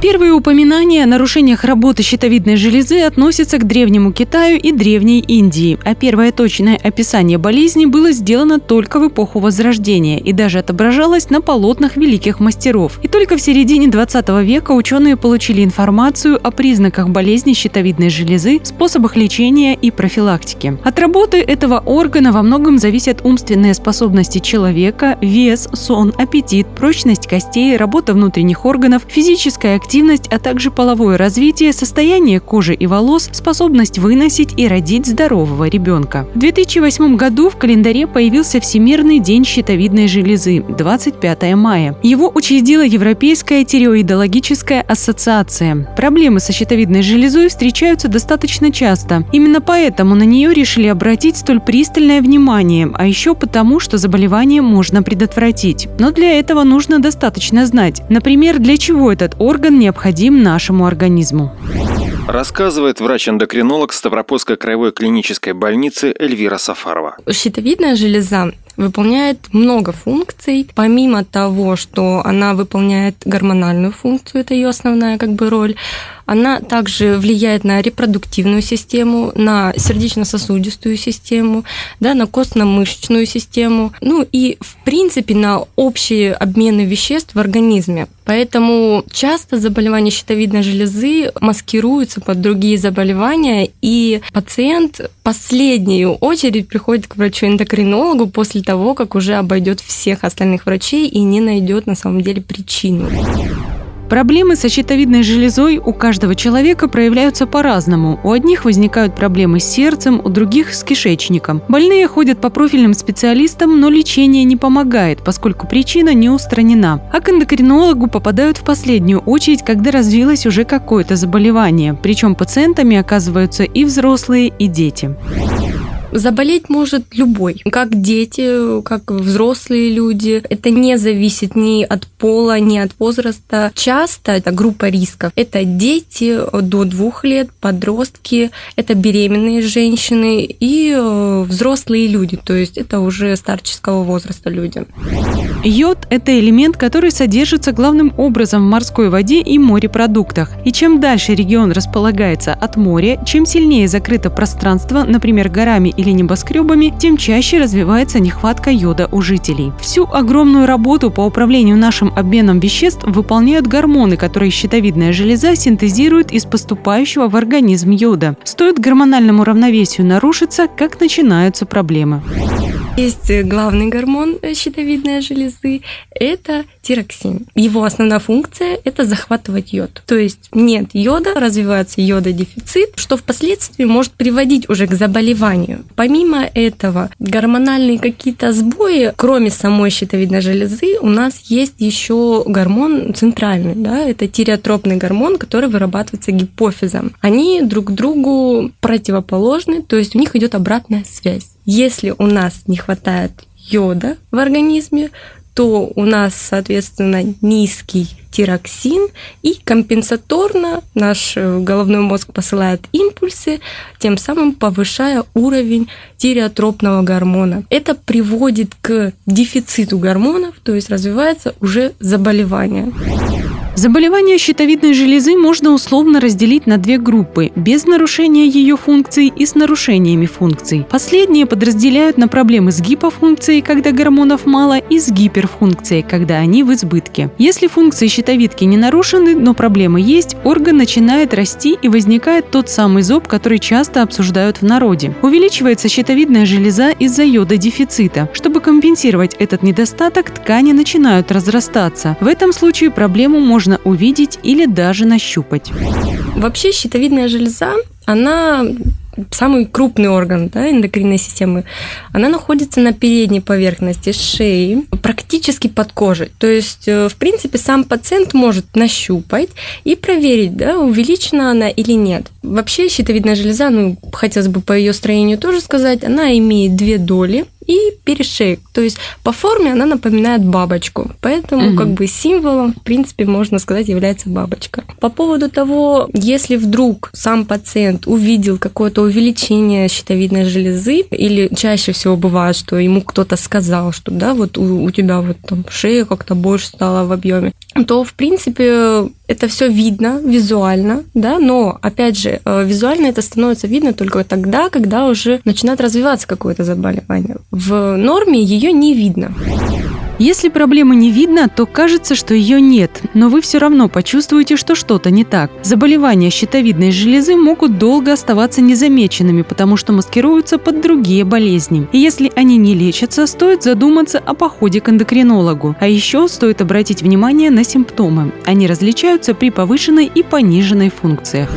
Первые упоминания о нарушениях работы щитовидной железы относятся к Древнему Китаю и Древней Индии, а первое точное описание болезни было сделано только в эпоху Возрождения и даже отображалось на полотнах великих мастеров. И только в середине 20 века ученые получили информацию о признаках болезни щитовидной железы, способах лечения и профилактики. От работы этого органа во многом зависят умственные способности человека, вес, сон, аппетит, прочность костей, работа внутренних органов, физическая активность активность, а также половое развитие, состояние кожи и волос, способность выносить и родить здорового ребенка. В 2008 году в календаре появился Всемирный день щитовидной железы – 25 мая. Его учредила Европейская тиреоидологическая ассоциация. Проблемы со щитовидной железой встречаются достаточно часто. Именно поэтому на нее решили обратить столь пристальное внимание, а еще потому, что заболевание можно предотвратить. Но для этого нужно достаточно знать, например, для чего этот орган необходим нашему организму. Рассказывает врач-эндокринолог Ставропольской краевой клинической больницы Эльвира Сафарова. Щитовидная железа выполняет много функций. Помимо того, что она выполняет гормональную функцию, это ее основная как бы роль, она также влияет на репродуктивную систему, на сердечно-сосудистую систему, да, на костно-мышечную систему, ну и, в принципе, на общие обмены веществ в организме. Поэтому часто заболевания щитовидной железы маскируются под другие заболевания, и пациент в последнюю очередь приходит к врачу-эндокринологу после того, как уже обойдет всех остальных врачей и не найдет на самом деле причину. Проблемы со щитовидной железой у каждого человека проявляются по-разному. У одних возникают проблемы с сердцем, у других – с кишечником. Больные ходят по профильным специалистам, но лечение не помогает, поскольку причина не устранена. А к эндокринологу попадают в последнюю очередь, когда развилось уже какое-то заболевание. Причем пациентами оказываются и взрослые, и дети. Заболеть может любой, как дети, как взрослые люди. Это не зависит ни от пола, ни от возраста. Часто это группа рисков. Это дети до двух лет, подростки, это беременные женщины и э, взрослые люди, то есть это уже старческого возраста люди. Йод – это элемент, который содержится главным образом в морской воде и морепродуктах. И чем дальше регион располагается от моря, чем сильнее закрыто пространство, например, горами или небоскребами, тем чаще развивается нехватка йода у жителей. Всю огромную работу по управлению нашим обменом веществ выполняют гормоны, которые щитовидная железа синтезирует из поступающего в организм йода. Стоит гормональному равновесию нарушиться, как начинаются проблемы. Есть главный гормон щитовидной железы – это тироксин. Его основная функция – это захватывать йод. То есть нет йода, развивается йододефицит, что впоследствии может приводить уже к заболеванию. Помимо этого, гормональные какие-то сбои, кроме самой щитовидной железы, у нас есть еще гормон центральный, да, это тиреотропный гормон, который вырабатывается гипофизом. Они друг другу противоположны, то есть у них идет обратная связь. Если у нас не хватает йода в организме, то у нас, соответственно, низкий тироксин, и компенсаторно наш э, головной мозг посылает импульсы, тем самым повышая уровень тиреотропного гормона. Это приводит к дефициту гормонов, то есть развивается уже заболевание. Заболевание щитовидной железы можно условно разделить на две группы – без нарушения ее функций и с нарушениями функций. Последние подразделяют на проблемы с гипофункцией, когда гормонов мало, и с гиперфункцией, когда они в избытке. Если функции щитовидки не нарушены, но проблемы есть, орган начинает расти и возникает тот самый зоб, который часто обсуждают в народе. Увеличивается щитовидная железа из-за йододефицита. Чтобы компенсировать этот недостаток, ткани начинают разрастаться. В этом случае проблему можно можно увидеть или даже нащупать. Вообще щитовидная железа, она самый крупный орган да, эндокринной системы, она находится на передней поверхности шеи, практически под кожей. То есть, э, в принципе, сам пациент может нащупать и проверить, да, увеличена она или нет. Вообще щитовидная железа, ну, хотелось бы по ее строению тоже сказать, она имеет две доли и перешейк. То есть по форме она напоминает бабочку. Поэтому угу. как бы символом, в принципе, можно сказать, является бабочка. По поводу того, если вдруг сам пациент увидел какое-то увеличение щитовидной железы, или чаще всего бывает, что ему кто-то сказал, что да, вот у, у тебя вот там шея как-то больше стала в объеме, то в принципе это все видно визуально, да, но опять же э, визуально это становится видно только тогда, когда уже начинает развиваться какое-то заболевание. В норме ее не видно. Если проблемы не видно, то кажется, что ее нет, но вы все равно почувствуете, что что-то не так. Заболевания щитовидной железы могут долго оставаться незамеченными, потому что маскируются под другие болезни. И если они не лечатся, стоит задуматься о походе к эндокринологу. А еще стоит обратить внимание на симптомы. Они различаются при повышенной и пониженной функциях.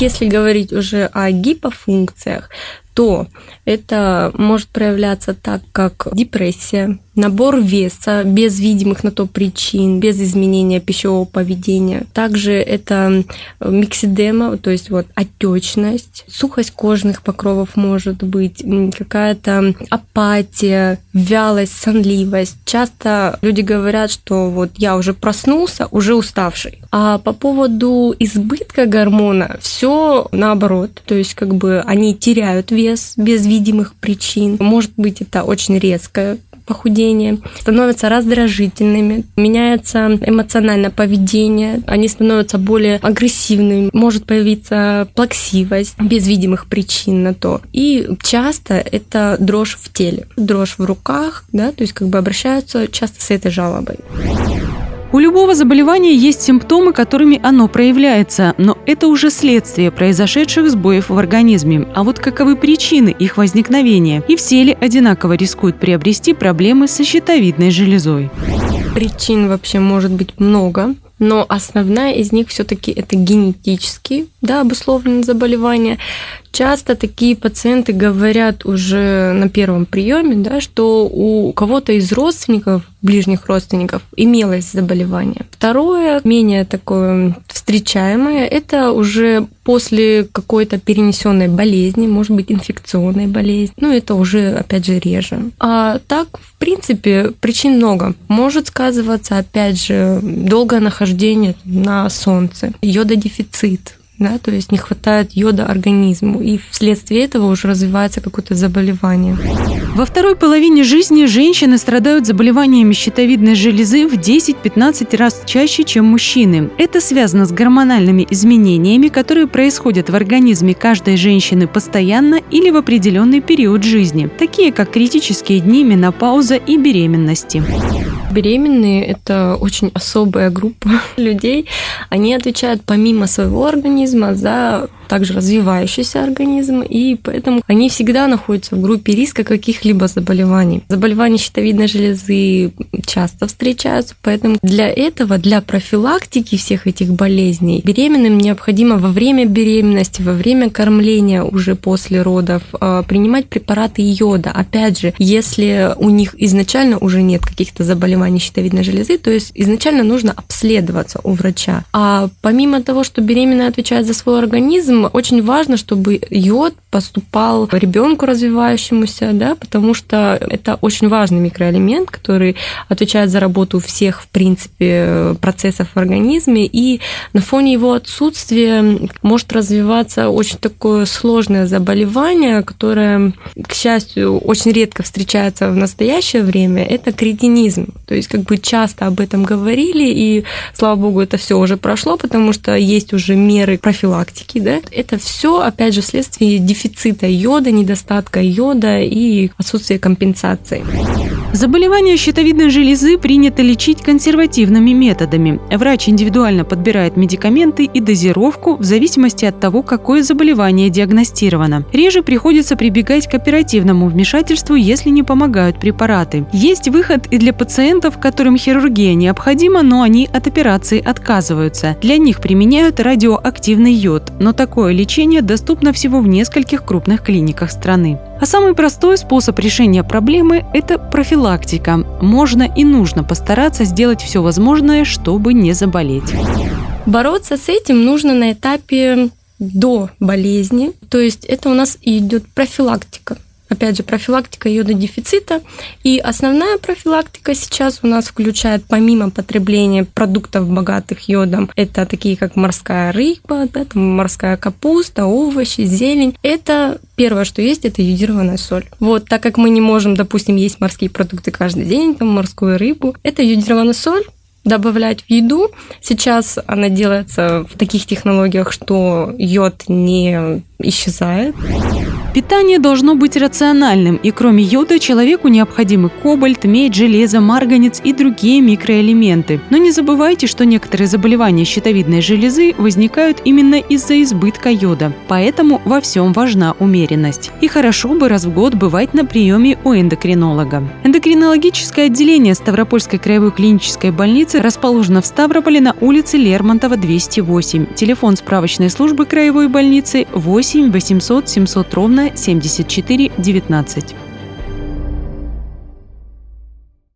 Если говорить уже о гипофункциях, то это может проявляться так, как депрессия, набор веса без видимых на то причин, без изменения пищевого поведения. Также это миксидема, то есть вот отечность, сухость кожных покровов может быть, какая-то апатия, вялость, сонливость. Часто люди говорят, что вот я уже проснулся, уже уставший. А по поводу избытка гормона все наоборот, то есть как бы они теряют вес без видимых причин. Может быть это очень резкое похудение, становятся раздражительными, меняется эмоциональное поведение, они становятся более агрессивными, может появиться плаксивость без видимых причин на то. И часто это дрожь в теле, дрожь в руках, да, то есть как бы обращаются часто с этой жалобой. У любого заболевания есть симптомы, которыми оно проявляется, но это уже следствие произошедших сбоев в организме. А вот каковы причины их возникновения? И все ли одинаково рискуют приобрести проблемы со щитовидной железой? Причин вообще может быть много но основная из них все-таки это генетические, да, обусловленные заболевания. Часто такие пациенты говорят уже на первом приеме, да, что у кого-то из родственников, ближних родственников, имелось заболевание. Второе, менее такое встречаемое, это уже после какой-то перенесенной болезни, может быть, инфекционной болезни. Ну, это уже, опять же, реже. А так, в принципе, причин много. Может сказываться, опять же, долгое нахождение на солнце, йододефицит, да, то есть не хватает йода организму, и вследствие этого уже развивается какое-то заболевание. Во второй половине жизни женщины страдают заболеваниями щитовидной железы в 10-15 раз чаще, чем мужчины. Это связано с гормональными изменениями, которые происходят в организме каждой женщины постоянно или в определенный период жизни, такие как критические дни, менопауза и беременности. Беременные – это очень особая группа людей. Они отвечают помимо своего организма за также развивающийся организм, и поэтому они всегда находятся в группе риска каких-либо заболеваний. Заболевания щитовидной железы часто встречаются, поэтому для этого, для профилактики всех этих болезней, беременным необходимо во время беременности, во время кормления уже после родов а, принимать препараты йода. Опять же, если у них изначально уже нет каких-то заболеваний щитовидной железы, то есть изначально нужно обследоваться у врача. А помимо того, что беременная отвечает за свой организм, очень важно, чтобы йод поступал ребенку развивающемуся, да, потому что это очень важный микроэлемент, который отвечает за работу всех, в принципе, процессов в организме, и на фоне его отсутствия может развиваться очень такое сложное заболевание, которое, к счастью, очень редко встречается в настоящее время, это кретинизм. То есть как бы часто об этом говорили, и, слава богу, это все уже прошло, потому что есть уже меры профилактики, да. Это все, опять же, вследствие дефицита йода, недостатка йода и отсутствия компенсации. Заболевание щитовидной железы принято лечить консервативными методами. Врач индивидуально подбирает медикаменты и дозировку в зависимости от того, какое заболевание диагностировано. Реже приходится прибегать к оперативному вмешательству, если не помогают препараты. Есть выход и для пациентов, которым хирургия необходима, но они от операции отказываются. Для них применяют радиоактивный йод, но такое лечение доступно всего в нескольких крупных клиниках страны. А самый простой способ решения проблемы – это профилактика. Можно и нужно постараться сделать все возможное, чтобы не заболеть. Бороться с этим нужно на этапе до болезни, то есть это у нас идет профилактика. Опять же, профилактика йододефицита. И основная профилактика сейчас у нас включает, помимо потребления продуктов, богатых йодом, это такие, как морская рыба, да, там морская капуста, овощи, зелень. Это первое, что есть, это йодированная соль. Вот, так как мы не можем, допустим, есть морские продукты каждый день, там морскую рыбу, это йодированная соль, добавлять в еду. Сейчас она делается в таких технологиях, что йод не исчезает. Питание должно быть рациональным, и кроме йода человеку необходимы кобальт, медь, железо, марганец и другие микроэлементы. Но не забывайте, что некоторые заболевания щитовидной железы возникают именно из-за избытка йода, поэтому во всем важна умеренность. И хорошо бы раз в год бывать на приеме у эндокринолога. Эндокринологическое отделение Ставропольской краевой клинической больницы расположено в Ставрополе на улице Лермонтова, 208. Телефон справочной службы краевой больницы 8 8 800 700 ровно 74 19.